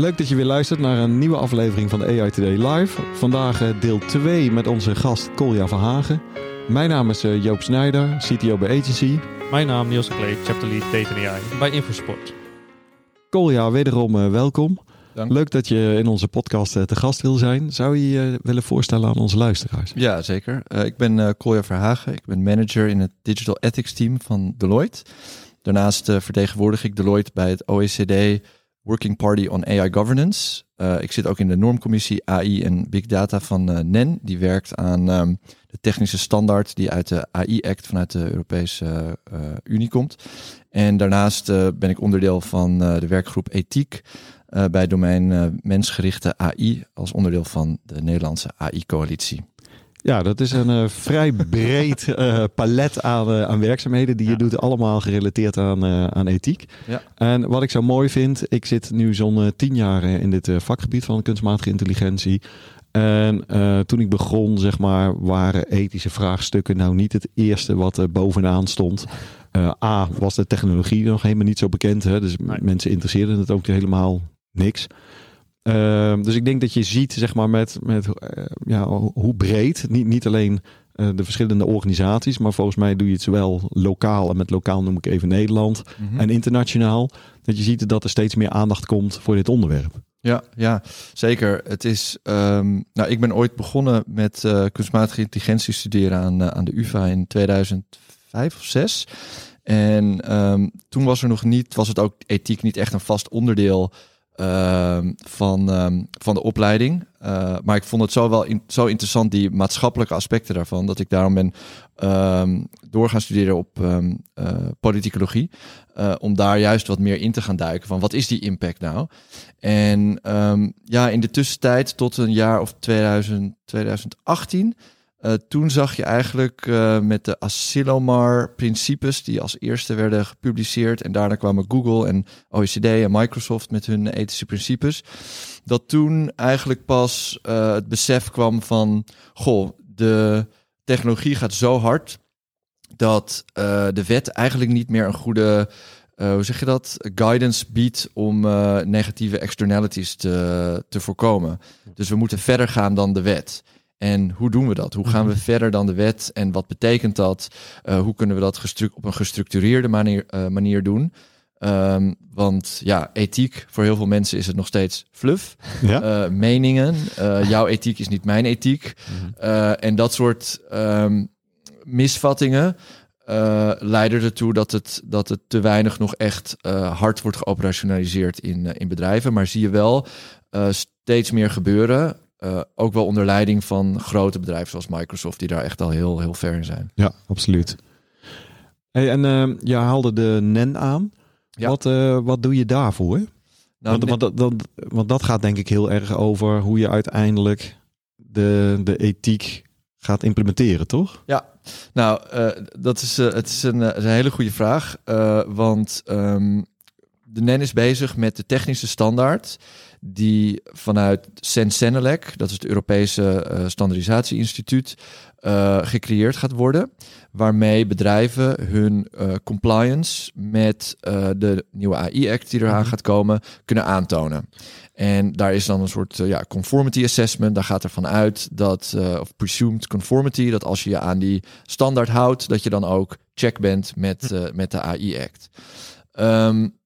leuk dat je weer luistert naar een nieuwe aflevering van de AI Today Live. Vandaag eh, deel 2 met onze gast Colja Verhagen. Mijn naam is eh, Joop Snijder, CTO bij Agency. Mijn naam Niels Kleed, Chapter Lead Data AI bij Infosport. Colja, wederom uh, welkom. Dank. Leuk dat je in onze podcast te gast wil zijn. Zou je je willen voorstellen aan onze luisteraars? Ja, zeker. Uh, ik ben uh, Kolja Verhagen. Ik ben manager in het Digital Ethics team van Deloitte. Daarnaast vertegenwoordig ik Deloitte bij het OECD Working Party on AI Governance. ik zit ook in de normcommissie AI en Big Data van NEN. Die werkt aan um, de technische standaard die uit de AI-act vanuit de Europese Unie komt. En daarnaast ben ik onderdeel van de werkgroep Ethiek. Bij domein mensgerichte AI als onderdeel van de Nederlandse AI-coalitie. Ja, dat is een uh, vrij breed palet aan, aan, werkzaamheden die ja. je doet, allemaal gerelateerd aan, aan ethiek. Ja. En wat ik zo mooi vind, ik zit nu zo'n tien jaar in dit vakgebied van kunstmatige intelligentie. En toen ik begon, zeg maar, waren ethische vraagstukken nou niet het eerste wat er bovenaan stond. A, was de technologie nog helemaal niet zo bekend. Hè? Dus nee. mensen interesseerden het ook helemaal niks. Uh, dus ik denk dat je ziet, zeg maar, met, met uh, ja, hoe breed, niet, niet alleen uh, de verschillende organisaties, maar volgens mij doe je het zowel lokaal, en met lokaal noem ik even Nederland, mm -hmm. en internationaal, dat je ziet dat er steeds meer aandacht komt voor dit onderwerp. Ja, ja, zeker. Het is, um, nou, ik ben ooit begonnen met uh, kunstmatige intelligentie studeren aan, uh, aan de UvA in 2005 of 6. En um, toen was er nog niet, was het ook ethiek niet echt een vast onderdeel uh, van, um, van de opleiding. Uh, maar ik vond het zo wel zo interessant, die maatschappelijke aspecten daarvan, dat ik daarom ben um, door gaan studeren op um, politicologie. Uh, om daar juist wat meer in te gaan duiken van wat is die impact nou? En ja, in de tussentijd tot een jaar of 2000, 2018. Uh, toen zag je eigenlijk uh, met de Asilomar-principes, die als eerste werden gepubliceerd, en daarna kwamen Google en OECD en Microsoft met hun ethische principes, dat toen eigenlijk pas uh, het besef kwam van, goh, de technologie gaat zo hard dat de wet eigenlijk niet meer een goede hoe zeg je dat, guidance biedt om negatieve externalities te, te voorkomen. Dus we moeten verder gaan dan de wet. En hoe doen we dat? Hoe gaan we verder dan de wet? En wat betekent dat? Uh, hoe kunnen we dat op een gestructureerde manier, uh, manier doen? Um, want ja, ethiek, voor heel veel mensen is het nog steeds fluff. Ja? Uh, meningen, jouw ethiek is niet mijn ethiek. -hmm. en dat soort um, misvattingen leiden ertoe dat het, dat het te weinig nog echt hard wordt geoperationaliseerd in, in bedrijven. Maar zie je wel steeds meer gebeuren. Uh, ook wel onder leiding van grote bedrijven zoals Microsoft, die daar echt al heel, heel ver in zijn. Ja, absoluut. Hey, en uh, je haalde de NEN aan. Ja. Wat, uh, wat doe je daarvoor? Nou, want, want, dat, want dat gaat denk ik heel erg over hoe je uiteindelijk de, de ethiek gaat implementeren, toch? Ja, nou, dat is, het is een, een, hele goede vraag. want um, de NEN is bezig met de technische standaard die vanuit Sensenelec, dat is het Europese uh, Standaardisatieinstituut, uh, gecreëerd gaat worden. Waarmee bedrijven hun uh, compliance met de nieuwe AI-act die eraan gaat komen, kunnen aantonen. En daar is dan een soort ja, conformity assessment. Daar gaat ervan uit dat, of presumed conformity, dat als je je aan die standaard houdt, dat je dan ook check bent met, met de AI-act. Um,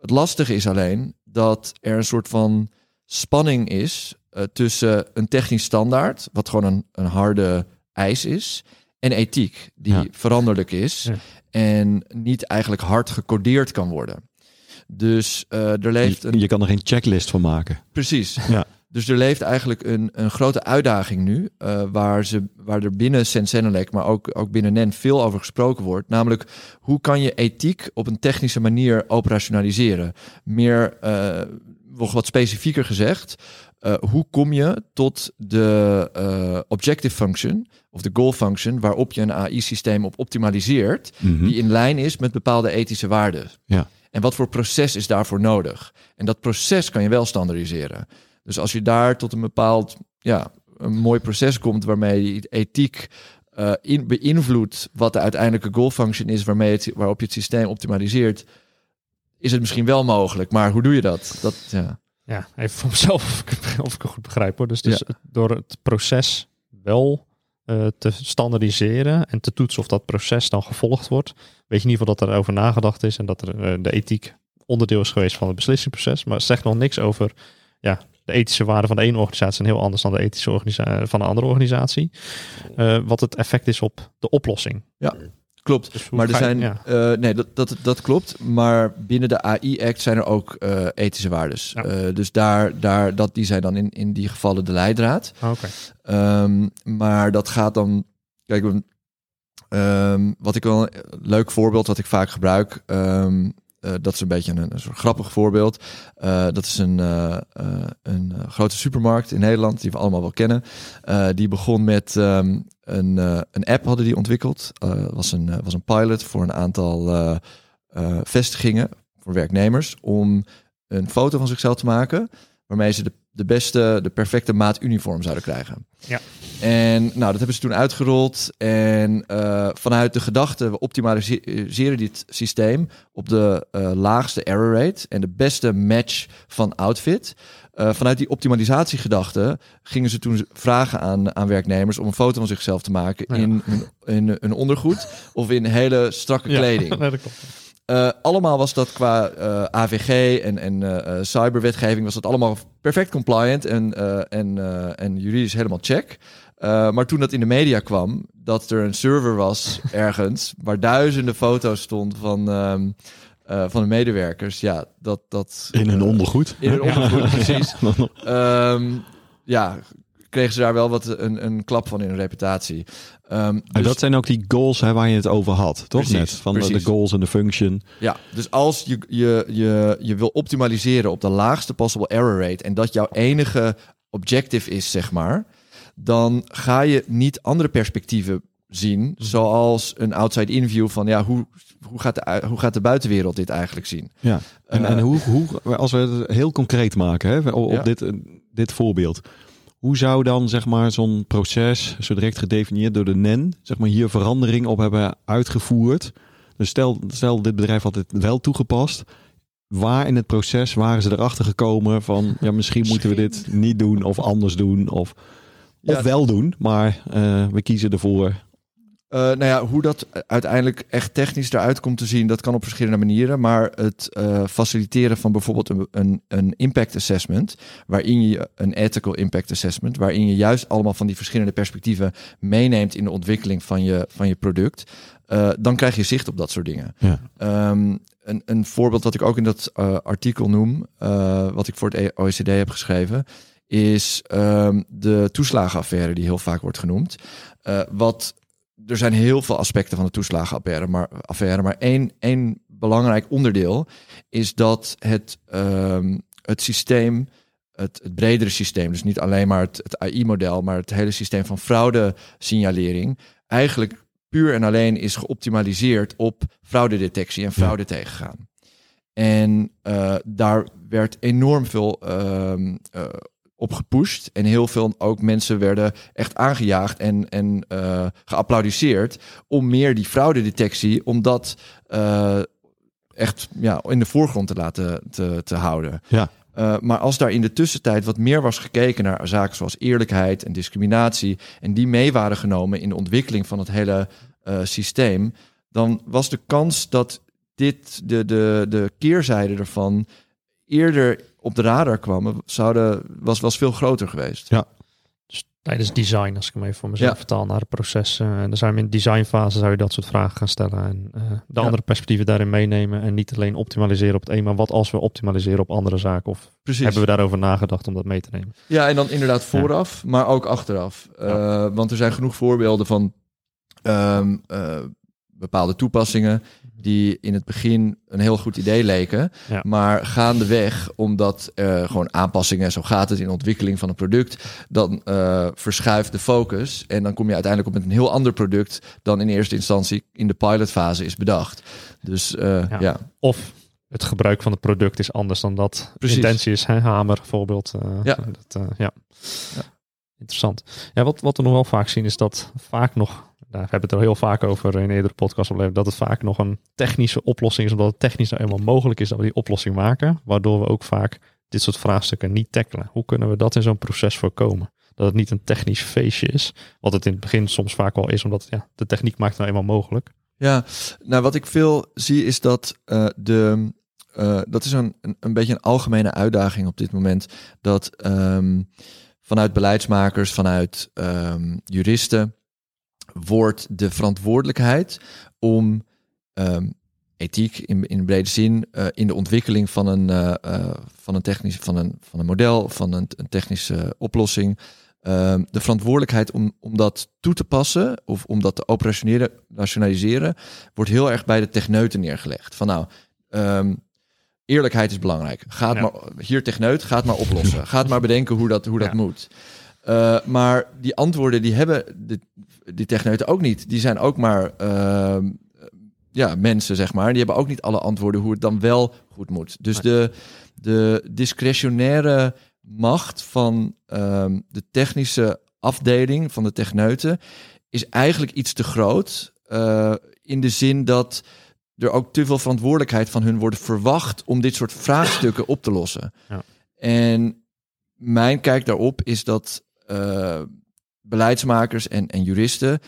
het lastige is alleen dat er een soort van spanning is uh, tussen een technisch standaard, wat gewoon een, een harde eis is, en ethiek, die ja. veranderlijk is ja. en niet eigenlijk hard gecodeerd kan worden. Dus uh, er leeft een... Je kan er geen checklist van maken. Precies. Ja. Dus er leeft eigenlijk een, een grote uitdaging nu, uh, waar, ze, waar er binnen Sensenelec, maar ook, ook binnen NEN veel over gesproken wordt. Namelijk, hoe kan je ethiek op een technische manier operationaliseren? Meer, uh, nog wat specifieker gezegd, eh, hoe kom je tot de eh, objective function of de goal function waarop je een AI-systeem op optimaliseert, Mhm. die in lijn is met bepaalde ethische waarden. Ja. En wat voor proces is daarvoor nodig? En dat proces kan je wel standaardiseren. Dus als je daar tot een bepaald, ja, een mooi proces komt waarmee je ethiek in, beïnvloedt wat de uiteindelijke goal function is waarmee het, waarop je het systeem optimaliseert, is het misschien wel mogelijk. Maar hoe doe je dat? dat ja. Ja, even voor mezelf of ik, het- of ik het goed begrijp hoor. Dus, dus door het proces wel eh, te standaardiseren en te toetsen of dat proces dan gevolgd wordt, weet je in ieder geval dat er over nagedacht is en dat er eh, de ethiek onderdeel is geweest van het beslissingsproces. Maar het zegt nog niks over ja, de ethische waarden van de ene organisatie zijn heel anders dan de ethische organisatie van een andere organisatie. Eh, wat het effect is op de oplossing. Klopt. Dus Maar er je- zijn, ja. eh, nee, dat, dat, dat klopt. Maar binnen de AI-act zijn er ook eh, ethische waardes. Ja. Eh, dus daar, daar, dat, die zijn dan in, in die gevallen de leidraad. Ah, Oké. Ehm, maar dat gaat dan. Kijk, ehm, wat ik wel een leuk voorbeeld wat ik vaak gebruik. ehm, eh, dat is een beetje een, soort grappig voorbeeld. Eh, dat is een, eh, eh, een eh, grote supermarkt in Nederland, die we allemaal wel kennen. Eh, die begon met ehm, een, eh, een app hadden die ontwikkeld. Eh was, een, eh, was een pilot voor een aantal eh, eh, vestigingen voor werknemers. Om een foto van zichzelf te maken. Waarmee ze de, de beste, de perfecte maat uniform zouden krijgen. Ja. En nou, dat hebben ze toen uitgerold. En eh, vanuit de gedachte, we optimaliseren dit systeem op de eh, laagste error rate en de beste match van outfit. Eh, vanuit die optimalisatiegedachte gingen ze toen vragen aan, aan werknemers om een foto van zichzelf te maken Ja. in, in een ondergoed of in hele strakke kleding. Ja, dat klopt. Eh, allemaal was dat qua eh, AVG en, en eh, cyberwetgeving was dat allemaal perfect compliant en, eh, en, eh, en juridisch helemaal check. Eh, maar toen dat in de media kwam, dat er een server was ergens waar duizenden foto's stond van, ehm, eh, van de medewerkers, ja, dat dat In een eh, ondergoed. in een ondergoed, precies. Dan nog- Ehm, ja, kregen ze daar wel wat een, een klap van in hun reputatie. Ehm, En dus- dat zijn ook die goals hè, waar je het over had, toch Precies, net? Van de- goals en de function. Ja, dus als je, je, je, je wil optimaliseren op de laagste possible error rate en dat jouw enige objective is, zeg maar, dan ga je niet andere perspectieven zien, zoals een outside in-view van ja, hoe, hoe, gaat de, hoe gaat de buitenwereld dit eigenlijk zien? Ja. En, Eh, en hoe, hoe, als we het heel concreet maken, hè, op, op Ja. dit, dit voorbeeld. Hoe zou dan zeg maar zo'n proces, zo direct gedefinieerd door de NEN, zeg maar hier verandering op hebben uitgevoerd? Dus stel, stel dit bedrijf had het wel toegepast. Waar in het proces waren ze erachter gekomen van ja, misschien moeten we dit niet doen of anders doen of, Ja. of wel doen, maar eh, we kiezen ervoor. Eh, nou ja, hoe dat uiteindelijk echt technisch eruit komt te zien, dat kan op verschillende manieren. Maar het eh, faciliteren van bijvoorbeeld een, een, een impact assessment, waarin je een ethical impact assessment, waarin je juist allemaal van die verschillende perspectieven meeneemt in de ontwikkeling van je, van je product, eh, dan krijg je zicht op dat soort dingen. Ja. Ehm, een, een voorbeeld wat ik ook in dat artikel noem, wat ik voor het OECD heb geschreven, is ehm, de toeslagenaffaire die heel vaak wordt genoemd. Wat er zijn heel veel aspecten van de toeslagenaffaire, maar, affaire, maar één, één belangrijk onderdeel is dat het, ehm, het systeem, het, het bredere systeem, dus niet alleen maar het, het AI-model, maar het hele systeem van fraude-signalering, eigenlijk puur en alleen is geoptimaliseerd op fraudedetectie en fraude tegengaan. En eh, daar werd enorm veel eh, op gepusht. En heel veel ook mensen werden echt aangejaagd en, en eh, geapplaudiseerd om meer die fraudedetectie, om dat eh, echt ja, in de voorgrond te laten te, te houden. Ja. Eh, maar als daar in de tussentijd wat meer was gekeken naar zaken zoals eerlijkheid en discriminatie, en die mee waren genomen in de ontwikkeling van het hele systeem, dan was de kans dat dit, de, de, de keerzijde ervan, eerder op de radar kwam, zouden, was, was veel groter geweest. Dus tijdens design, als ik hem even voor mezelf Ja. vertaal naar het proces. eh, en dan zou je in de designfase zou je dat soort vragen gaan stellen. En eh, de Ja. andere perspectieven daarin meenemen. En niet alleen optimaliseren op het een, maar wat als we optimaliseren op andere zaken? Of Precies. hebben we daarover nagedacht om dat mee te nemen? Ja, en dan inderdaad vooraf, maar ook achteraf. Eh, want er zijn genoeg voorbeelden van ehm, eh, bepaalde toepassingen die in het begin een heel goed idee leken. Ja. Maar gaandeweg, omdat gewoon aanpassingen, zo gaat het in de ontwikkeling van een product, dan eh, verschuift de focus. En dan kom je uiteindelijk op met een heel ander product dan in eerste instantie in de pilotfase is bedacht. Dus eh, Ja. ja. Of het gebruik van het product is anders dan dat Precies. intentie is. Hè? Hamer bijvoorbeeld. eh, Ja. Dat, ja. Ja. Interessant. Ja, wat, wat we nog wel vaak zien is dat vaak nog, daar hebben we het er heel vaak over in eerdere podcast dat het vaak nog een technische oplossing is, omdat het technisch nou eenmaal mogelijk is dat we die oplossing maken, waardoor we ook vaak dit soort vraagstukken niet tackelen. Hoe kunnen we dat in zo'n proces voorkomen? Dat het niet een technisch feestje is, wat het in het begin soms vaak wel is, omdat ja, de techniek maakt het nou eenmaal mogelijk. Ja, nou wat ik veel zie is dat eh, de. eh, dat is een, een, een beetje een algemene uitdaging op dit moment. Dat ehm, vanuit beleidsmakers, vanuit ehm, juristen, wordt de verantwoordelijkheid om ehm, ethiek in, in brede zin eh, in de ontwikkeling van een, eh, eh, van een technisch van een, van een model, van een, een technische oplossing. ehm, de verantwoordelijkheid om, om dat toe te passen of om dat te operationeren, rationaliseren, wordt heel erg bij de techneuten neergelegd. Van nou, ehm, eerlijkheid is belangrijk. Gaat Ja. maar, hier techneut, gaat maar oplossen. Gaat maar bedenken hoe dat, hoe dat moet. Eh, maar die antwoorden die hebben de, die techneuten ook niet. Die zijn ook maar ehm, ja, mensen, zeg maar. Die hebben ook niet alle antwoorden hoe het dan wel goed moet. Dus de, de discretionaire macht van ehm, de technische afdeling van de techneuten is eigenlijk iets te groot. eh, in de zin dat er ook te veel verantwoordelijkheid van hun wordt verwacht om dit soort vraagstukken op te lossen. Ja. En mijn kijk daarop is dat eh, beleidsmakers en, en juristen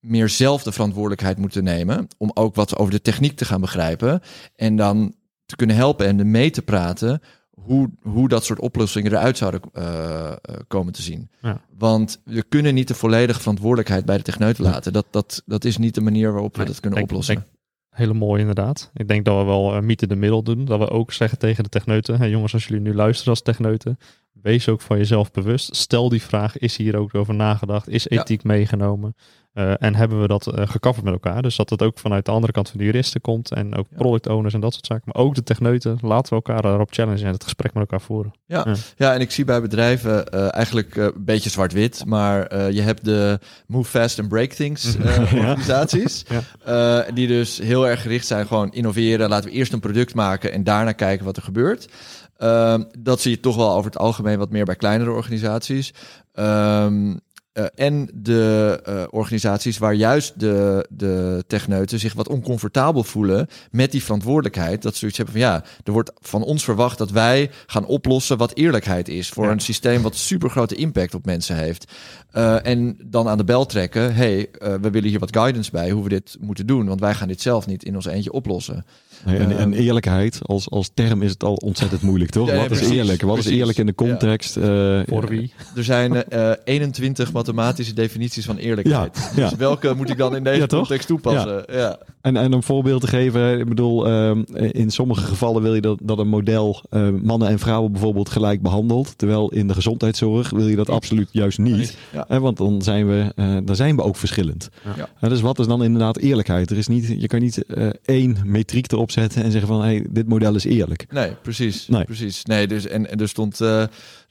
meer zelf de verantwoordelijkheid moeten nemen om ook wat over de techniek te gaan begrijpen en dan te kunnen helpen en mee te praten hoe, hoe dat soort oplossingen eruit zouden eh, eh, komen te zien. Ja. Want we kunnen niet de volledige verantwoordelijkheid bij de techneuten laten. Dat, dat, dat is niet de manier waarop we Nee, dat kunnen denk- oplossen. denk- Hele mooi inderdaad. Ik denk dat we wel uh, mythe de middel doen. Dat we ook zeggen tegen de techneuten. Hey, jongens, als jullie nu luisteren als techneuten. Wees ook van jezelf bewust. Stel die vraag. Is hier ook over nagedacht? Is Ja. ethiek meegenomen? Uh, en hebben we dat uh, gecoverd met elkaar? Dus dat het ook vanuit de andere kant van de juristen komt. En ook Ja. product owners en dat soort zaken. Maar ook de techneuten. Laten we elkaar daarop challengen. En het gesprek met elkaar voeren. Ja, en ik zie bij bedrijven eh, eigenlijk eh, een beetje zwart-wit, maar eh, je hebt de move fast and break things eh, Ja. organisaties, Ja. eh, die dus heel erg gericht zijn gewoon innoveren. Laten we eerst een product maken en daarna kijken wat er gebeurt. Ehm, dat zie je toch wel over het algemeen wat meer bij kleinere organisaties. Ehm, eh, en de eh, organisaties waar juist de, de techneuten zich wat oncomfortabel voelen met die verantwoordelijkheid. Dat ze zoiets hebben van ja, er wordt van ons verwacht dat wij gaan oplossen wat eerlijkheid is voor Ja. een systeem wat super grote impact op mensen heeft. Eh, en dan aan de bel trekken, hey, eh, we willen hier wat guidance bij hoe we dit moeten doen, want wij gaan dit zelf niet in ons eentje oplossen. Nee, en, en eerlijkheid als, als term is het al ontzettend moeilijk, toch? Ja, ja, Wat is eerlijk? Wat is eerlijk in de context? Eh, Voor wie? Er zijn eh 21 mathematische definities van eerlijkheid. Ja, ja. Dus welke moet ik dan in deze context toepassen? Ja. En, en om voorbeeld te geven, ik bedoel, ehm, in sommige gevallen wil je dat, dat een model eh, mannen en vrouwen bijvoorbeeld gelijk behandelt. Terwijl in de gezondheidszorg wil je dat absoluut juist niet. Ja. Want dan zijn, we, eh, dan zijn we ook verschillend. Ja. Eh, dus wat is dan inderdaad eerlijkheid? Er is niet, je kan niet eh, één metriek erop zetten en zeggen van hey, dit model is eerlijk. Nee, precies. Nee. precies. Nee, dus, en, en er stond, eh,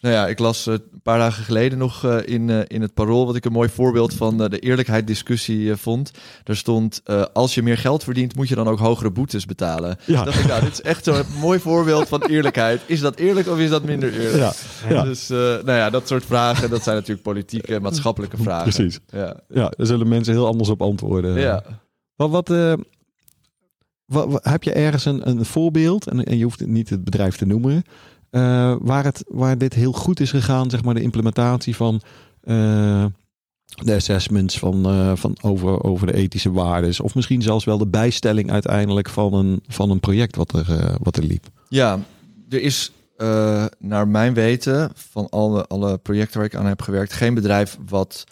nou ja, ik las eh, een paar dagen geleden nog eh, in, eh, in het Parool, wat ik een mooi voorbeeld van de eerlijkheid discussie vond. Er stond, als je meer geld verdient, moet je dan ook hogere boetes betalen. Ja. dacht ik, nou, dit is echt zo'n mooi voorbeeld van eerlijkheid. Is dat eerlijk of is dat minder eerlijk? Ja, ja. Dus, nou ja, dat soort vragen, dat zijn natuurlijk politieke en maatschappelijke vragen. Precies. Ja. Ja, daar zullen mensen heel anders op antwoorden. Ja. Wat, wat, wat, wat- heb je ergens een, een voorbeeld, en, en je hoeft het niet het bedrijf te noemen, eh, waar, het, waar dit heel goed is gegaan, zeg maar de implementatie van eh, de assessments van, eh, van over, over de ethische waarden, of misschien zelfs wel de bijstelling uiteindelijk van een, van een project wat er, wat er liep. Ja, er is naar mijn weten van alle, alle projecten waar ik aan heb gewerkt, geen bedrijf wat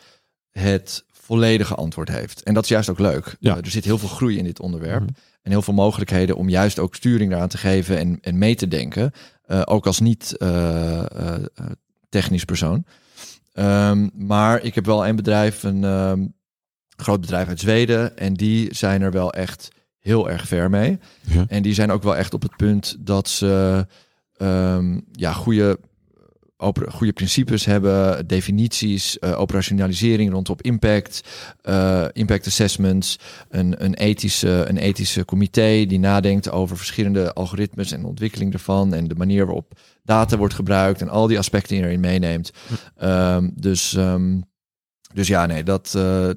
het volledige antwoord heeft. En dat is juist ook leuk. Ja. Er zit heel veel groei in dit onderwerp. Mhm. En heel veel mogelijkheden om juist ook sturing daaraan te geven en, en mee te denken. Eh, ook als niet eh, eh, technisch persoon. Ehm, maar ik heb wel een bedrijf, een, ehm, groot bedrijf uit Zweden. En die zijn er wel echt heel erg ver mee. Ja. En die zijn ook wel echt op het punt dat ze ehm, ja, goede, goede principes hebben, definities, eh, operationalisering rondom impact, eh, impact assessments, een, een, ethische, een ethische comité die nadenkt over verschillende algoritmes en de ontwikkeling ervan en de manier waarop data wordt gebruikt en al die aspecten erin meeneemt. Ehm, dus, ehm, dus ja, nee, dat, eh,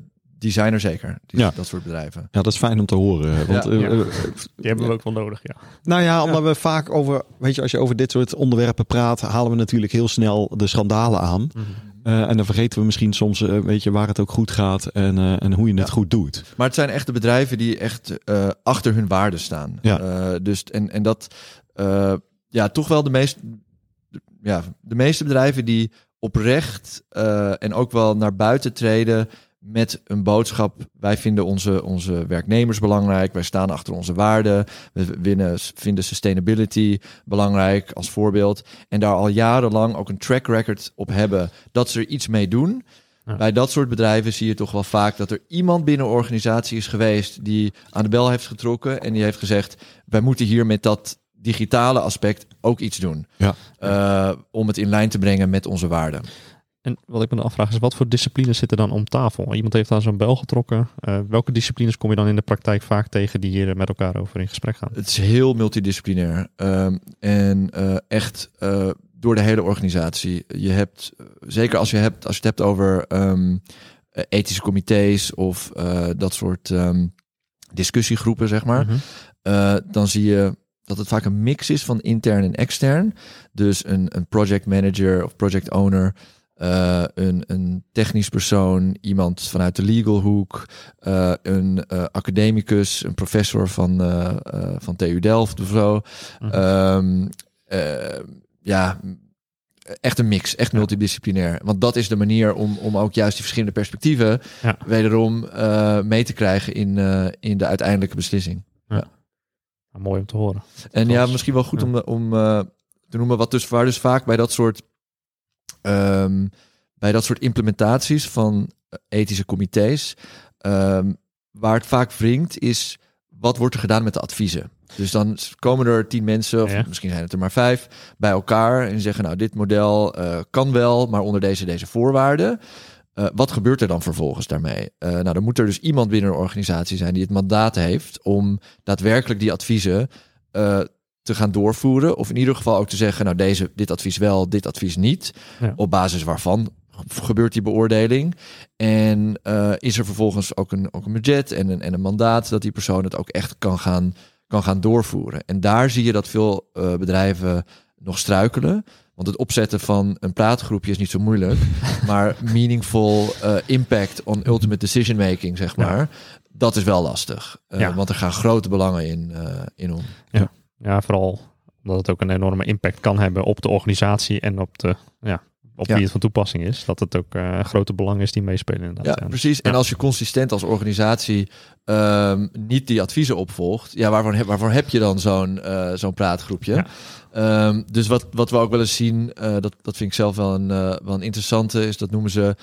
die zijn er zeker, die, Ja. dat soort bedrijven. Ja, dat is fijn om te horen. Want, Ja. eh, Ja. eh, Die hebben we ook wel nodig, ja. nou ja, omdat we vaak over, weet je, als je over dit soort onderwerpen praat, halen we natuurlijk heel snel de schandalen aan. Eh, en dan vergeten we misschien soms, weet je, waar het ook goed gaat en, eh, en hoe je het Ja. goed doet. Maar het zijn echt de bedrijven die echt eh, achter hun waarden staan. Ja. Eh, dus en, en dat, eh, ja, toch wel de meest, ja, de meeste bedrijven die oprecht eh, en ook wel naar buiten treden met een boodschap. Wij vinden onze, onze werknemers belangrijk. Wij staan achter onze waarden. We winnen, vinden sustainability belangrijk als voorbeeld. En daar al jarenlang ook een track record op hebben dat ze er iets mee doen. Ja. Bij dat soort bedrijven zie je toch wel vaak dat er iemand binnen een organisatie is geweest die aan de bel heeft getrokken en die heeft gezegd: wij moeten hier met dat digitale aspect ook iets doen. Ja. Eh, om het in lijn te brengen met onze waarden. En wat ik me dan afvraag is, wat voor disciplines zitten dan om tafel? Iemand heeft aan zo'n bel getrokken. Eh, welke disciplines kom je dan in de praktijk vaak tegen die hier met elkaar over in gesprek gaan? Het is heel multidisciplinair. Ehm, en eh, echt eh, door de hele organisatie. Je hebt, zeker als je, hebt, als je het hebt over ehm, eh, ethische comité's of dat soort ehm, discussiegroepen, zeg maar. Mhm. Dan zie je dat het vaak een mix is van intern en extern. Dus een, een project manager of project owner, eh, een, een technisch persoon, iemand vanuit de legal hoek, eh, een eh, academicus, een professor van, van TU Delft of zo. Mhm. Ehm, eh, ja, echt een mix, echt Ja. multidisciplinair. Want dat is de manier om, om ook juist die verschillende perspectieven Ja. wederom mee te krijgen in, in de uiteindelijke beslissing. Nou, mooi om te horen. En ja, misschien wel goed ja. om, om te noemen wat dus waar dus vaak bij dat soort ehm, bij dat soort implementaties van eh, ethische comité's, ehm, waar het vaak wringt, is wat wordt er gedaan met de adviezen. Dus dan komen er tien mensen, of Ja. misschien zijn het er maar vijf, bij elkaar en zeggen: Nou, dit model eh, kan wel, maar onder deze deze voorwaarden. Eh, wat gebeurt er dan vervolgens daarmee? Nou, dan moet er dus iemand binnen een organisatie zijn die het mandaat heeft om daadwerkelijk die adviezen te gaan doorvoeren. Of in ieder geval ook te zeggen, nou, deze, dit advies wel, dit advies niet. Ja. Op basis waarvan gebeurt die beoordeling. En eh, is er vervolgens ook een, ook een budget en een, en een mandaat dat die persoon het ook echt kan gaan, kan gaan doorvoeren. En daar zie je dat veel eh, bedrijven nog struikelen. Want het opzetten van een praatgroepje is niet zo moeilijk. maar meaningful eh, impact on ultimate decision making, zeg Ja. maar. Dat is wel lastig. Ja. Want er gaan grote belangen in, in om. Ja, vooral omdat het ook een enorme impact kan hebben op de organisatie en op de ja, op Ja. wie het van toepassing is. Dat het ook eh, grote belang is die meespelen inderdaad. Ja, precies. En Ja. als je consistent als organisatie ehm, niet die adviezen opvolgt, ja, waarvoor, heb, waarvoor heb je dan zo'n eh, zo'n praatgroepje? Ja. Ehm, dus wat, wat we ook wel eens zien, eh, dat, dat vind ik zelf wel een, wel een interessante, is dat noemen ze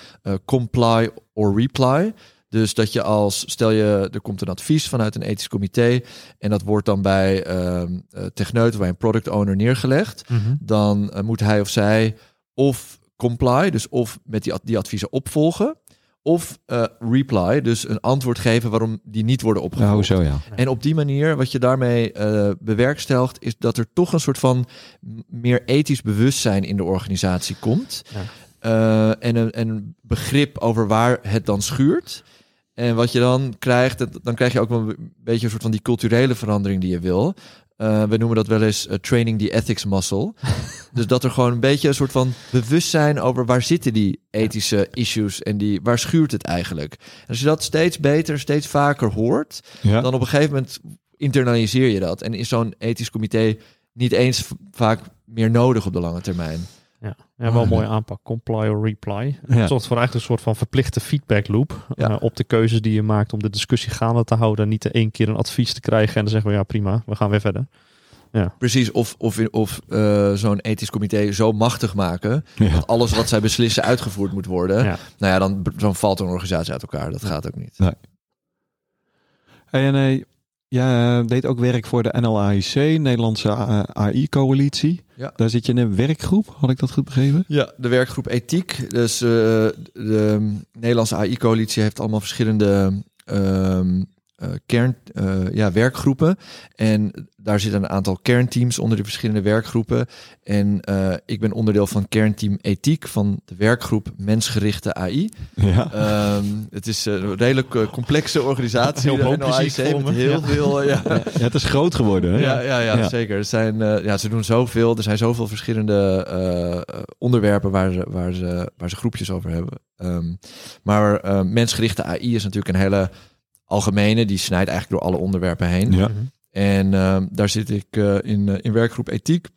comply or reply. Dus dat je als, stel je, er komt een advies vanuit een ethisch comité en dat wordt dan bij uh, Techneut, bij een product owner neergelegd Mhm. dan eh, moet hij of zij of comply, dus of met die, die adviezen opvolgen, of eh, reply, dus een antwoord geven waarom die niet worden opgevolgd. Nou, zo ja. En op die manier, wat je daarmee bewerkstelligt, is dat er toch een soort van meer ethisch bewustzijn in de organisatie komt. Ja. En, een, en een begrip over waar het dan schuurt. En wat je dan krijgt, dan krijg je ook wel een beetje een soort van die culturele verandering die je wil. Eh, we noemen dat wel eens eh, training the ethics muscle. dus dat er gewoon een beetje een soort van bewustzijn over waar zitten die ethische issues en die, waar schuurt het eigenlijk. En als je dat steeds beter, steeds vaker hoort, ja. dan op een gegeven moment internaliseer je dat. En is zo'n ethisch comité niet eens vaak meer nodig op de lange termijn. Ja, ja wel een mooie aanpak. Comply or reply. Ja. Het zorgt voor eigenlijk een soort van verplichte feedback loop. Ja. eh, op de keuzes die je maakt om de discussie gaande te houden. Niet te één keer een advies te krijgen en dan zeggen we ja prima, we gaan weer verder. Ja. Precies, of, of, of uh, zo'n ethisch comité zo machtig maken Ja. dat alles wat zij beslissen uitgevoerd moet worden. Ja. Nou ja, dan, dan valt een organisatie uit elkaar. Dat gaat ook niet. Hey, en eh, jij deed ook werk voor de NLAIC, Nederlandse eh, AI-coalitie. Ja. Daar zit je in een werkgroep, had ik dat goed begrepen? Ja, de werkgroep ethiek. Dus eh, de Nederlandse AI-coalitie heeft allemaal verschillende ehm, eh, kern, eh, ja, werkgroepen. En daar zitten een aantal kernteams onder de verschillende werkgroepen. En eh, ik ben onderdeel van kernteam ethiek van de werkgroep mensgerichte AI. Ja. Ehm, het is een redelijk eh, complexe organisatie. Heel met me. heel Ja. veel... eh, ja, Ja, het is groot geworden. Hè? ja, ja, ja, zeker. Er zijn, eh, ja, ze doen zoveel. Er zijn zoveel verschillende eh, eh, onderwerpen waar ze, waar, ze, waar ze groepjes over hebben. Ehm, maar eh, mensgerichte AI is natuurlijk een hele algemene. Die snijdt eigenlijk door alle onderwerpen heen. Ja. Mhm. En ehm, daar zit ik eh, in, eh, in werkgroep ethiek.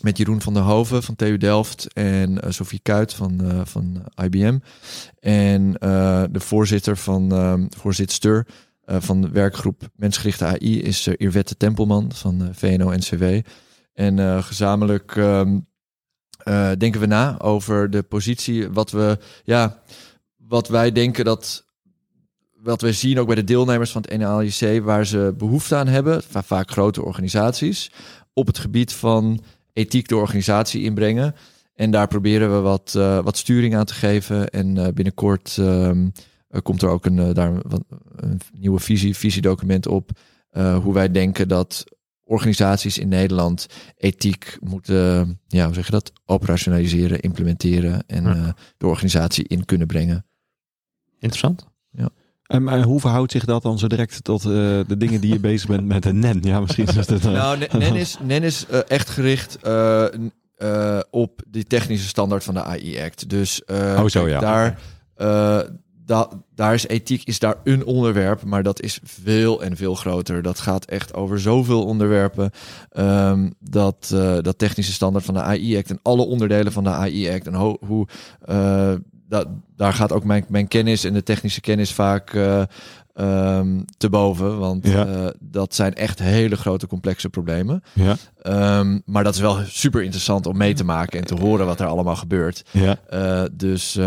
Met Jeroen van der Hoven van TU Delft en eh, Sophie Kuit van, eh, van IBM. En eh, de voorzitter van ehm voorzitster eh, van de werkgroep Mensgerichte AI is uh, Irwette Tempelman van VNO-NCW. En eh, gezamenlijk ehm, eh, denken we na over de positie, wat we, ja, wat wij denken dat, wat we zien ook bij de deelnemers van het NALIC, waar ze behoefte aan hebben, va- vaak grote organisaties, op het gebied van ethiek de organisatie inbrengen. En daar proberen we wat, eh, wat sturing aan te geven. En eh, binnenkort ehm, eh, komt er ook een, daar wat, een nieuwe visie, visiedocument op. hoe wij denken dat organisaties in Nederland ethiek moeten, ja, hoe zeg je dat, operationaliseren, implementeren en Ja. de organisatie in kunnen brengen. Interessant. En maar hoe verhoudt zich dat dan zo direct tot eh, de dingen die je bezig bent met een NEN? Ja, misschien is dat... eh, Nou, Nen- is, Nen is eh, echt gericht op die technische standaard van de AI-act. Dus Oh, zo, ja. daar, da- daar is ethiek is daar een onderwerp, maar dat is veel en veel groter. Dat gaat echt over zoveel onderwerpen. ehm, dat, dat technische standaard van de AI-act en alle onderdelen van de AI-act en ho- hoe... da- daar gaat ook mijn, mijn kennis en de technische kennis vaak eh, ehm, te boven. Want Ja. eh, dat zijn echt hele grote complexe problemen. ja, Ehm, maar dat is wel super interessant om mee te maken en te horen wat er allemaal gebeurt. ja. Eh, dus dus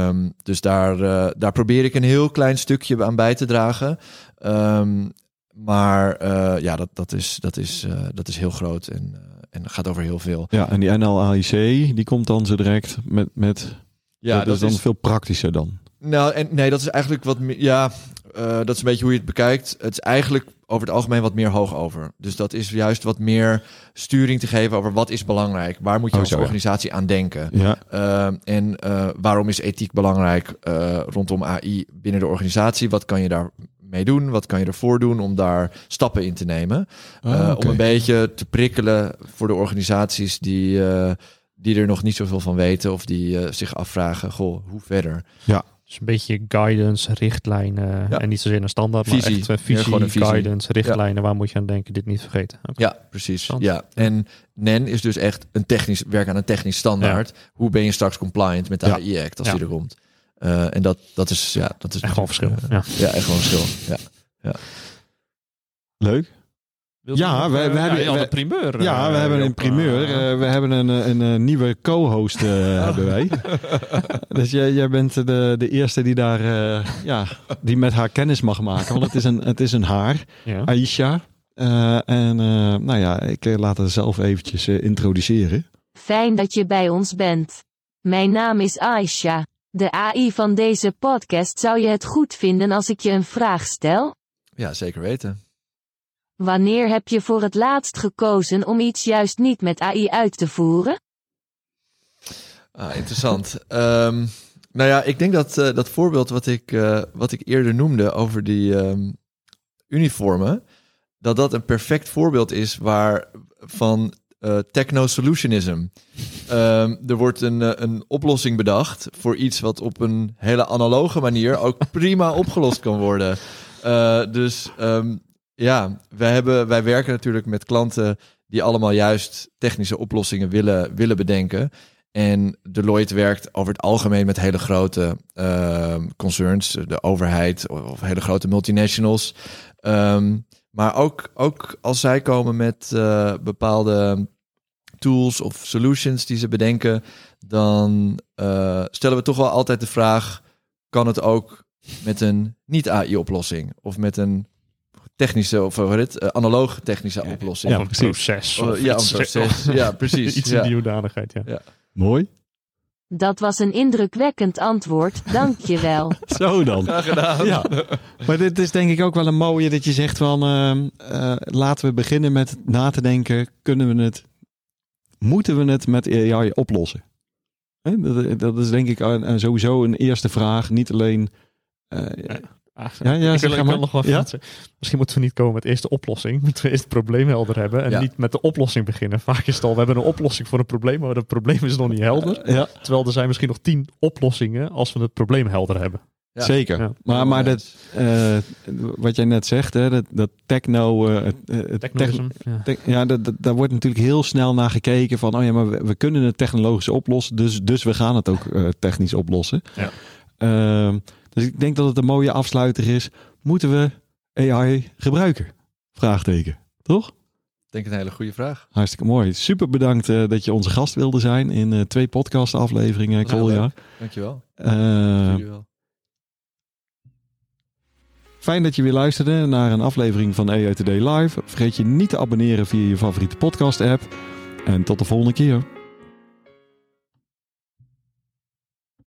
dus daar, daar probeer ik een heel klein stukje aan bij te dragen. Ehm, maar ja, dat, dat, is, dat, is, dat is heel groot en, en gaat over heel veel. ja, en die NLAIC, die komt dan zo direct met... met Ja, dat, is dan veel praktischer dan. Nou, en nee, dat is eigenlijk wat meer. Ja, eh, dat is een beetje hoe je het bekijkt. Het is eigenlijk over het algemeen wat meer hoog over. Dus dat is juist wat meer sturing te geven over wat is belangrijk. Waar moet je Oh, als zo, ja. organisatie aan denken? Ja, Eh, en eh, waarom is ethiek belangrijk rondom AI binnen de organisatie? Wat kan je daar mee doen? Wat kan je ervoor doen om daar stappen in te nemen? Ah. Om een beetje te prikkelen voor de organisaties die, die er nog niet zoveel van weten of die eh, zich afvragen: goh, hoe verder? Dus een beetje guidance, richtlijnen. Ja. En niet zozeer een standaard, Visie. maar echt eh, visie, gewoon een visie. guidance, richtlijnen. Waar moet je aan denken? Dit niet vergeten. Ja, precies. Ja. En NEN is dus echt een technisch werk aan een technisch standaard. Hoe ben je straks compliant met de Ja. AI-act als Ja. die er komt? Eh, en dat, dat is ja, dat is Echt gewoon verschil. Ja. ja, echt gewoon verschil. Ja. leuk. Ja, eh, wij hebben- een primeur. Ja, eh, we hebben een primeur. Eh, Eh, we hebben een, eh, een, eh, nieuwe co-host eh, hebben wij. Dus jij, jij bent de, de eerste die daar eh, ja, die met haar kennis mag maken. Want het is een, het is een haar, ja. Aisha. Eh, en eh, nou ja, ik eh, laat haar zelf eventjes eh, introduceren. Fijn dat je bij ons bent. Mijn naam is Aisha. De AI van deze podcast zou je het goed vinden als ik je een vraag stel? ja, zeker weten. Wanneer heb je voor het laatst gekozen om iets juist niet met AI uit te voeren? Ah, interessant. Ehm, nou ja, ik denk dat eh, dat voorbeeld wat ik, eh, wat ik eerder noemde over die ehm, uniformen, dat dat een perfect voorbeeld is waar van eh techno-solutionism. Ehm, er wordt een, een oplossing bedacht voor iets wat op een hele analoge manier ook prima opgelost kan worden. Dus ja, wij, hebben, wij werken natuurlijk met klanten die allemaal juist technische oplossingen willen, willen bedenken. En Deloitte werkt over het algemeen met hele grote ehm, concerns, de overheid of, hele grote multinationals. Ehm, maar ook, ook als zij komen met eh, bepaalde tools of solutions die ze bedenken, dan eh, stellen we toch wel altijd de vraag: kan het ook met een niet-AI-oplossing of met een technische of het, uh, analoog technische oplossing? Of een proces. Of ja, iets, een proces. Ja, precies. Iets ja. in die hoedanigheid, ja. Ja. Mooi. Dat was een indrukwekkend antwoord, dankjewel. Zo dan. Graag gedaan. Ja, maar dit is denk ik ook wel een mooie dat je zegt van ehm, eh, laten we beginnen met na te denken, kunnen we het, moeten we het met AI oplossen? Hè, Dat, dat is denk ik sowieso een eerste vraag, niet alleen... eh, Ah, Ja, ja, ik zeg wil, ik wil nog wel Ja? Misschien moeten we niet komen met eerst de oplossing. Moeten we eerst het probleem helder hebben en Ja. niet met de oplossing beginnen. Vaak is het al, we hebben een oplossing voor een probleem, maar het probleem is nog niet helder. ja, Terwijl er zijn misschien nog tien oplossingen als we het probleem helder hebben. Ja. zeker. Ja. Maar, maar dat, eh, wat jij net zegt, hè, dat, dat techno... Technoism, ja. Dat, dat- daar wordt natuurlijk heel snel naar gekeken van, oh ja, maar we, we kunnen het technologisch oplossen, dus, dus we gaan het ook eh, technisch oplossen. Ja. Dus ik denk dat het een mooie afsluiter is. Moeten we AI gebruiken? Vraagteken. Toch? Ik denk een hele goede vraag. Hartstikke mooi. Super bedankt eh, dat je onze gast wilde zijn in eh, twee podcast afleveringen, Kolja. leuk. Dankjewel. Ehm, Jullie wel. Fijn dat je weer luisterde naar een aflevering van AI Today Live. Vergeet je niet te abonneren via je favoriete podcast app. En tot de volgende keer.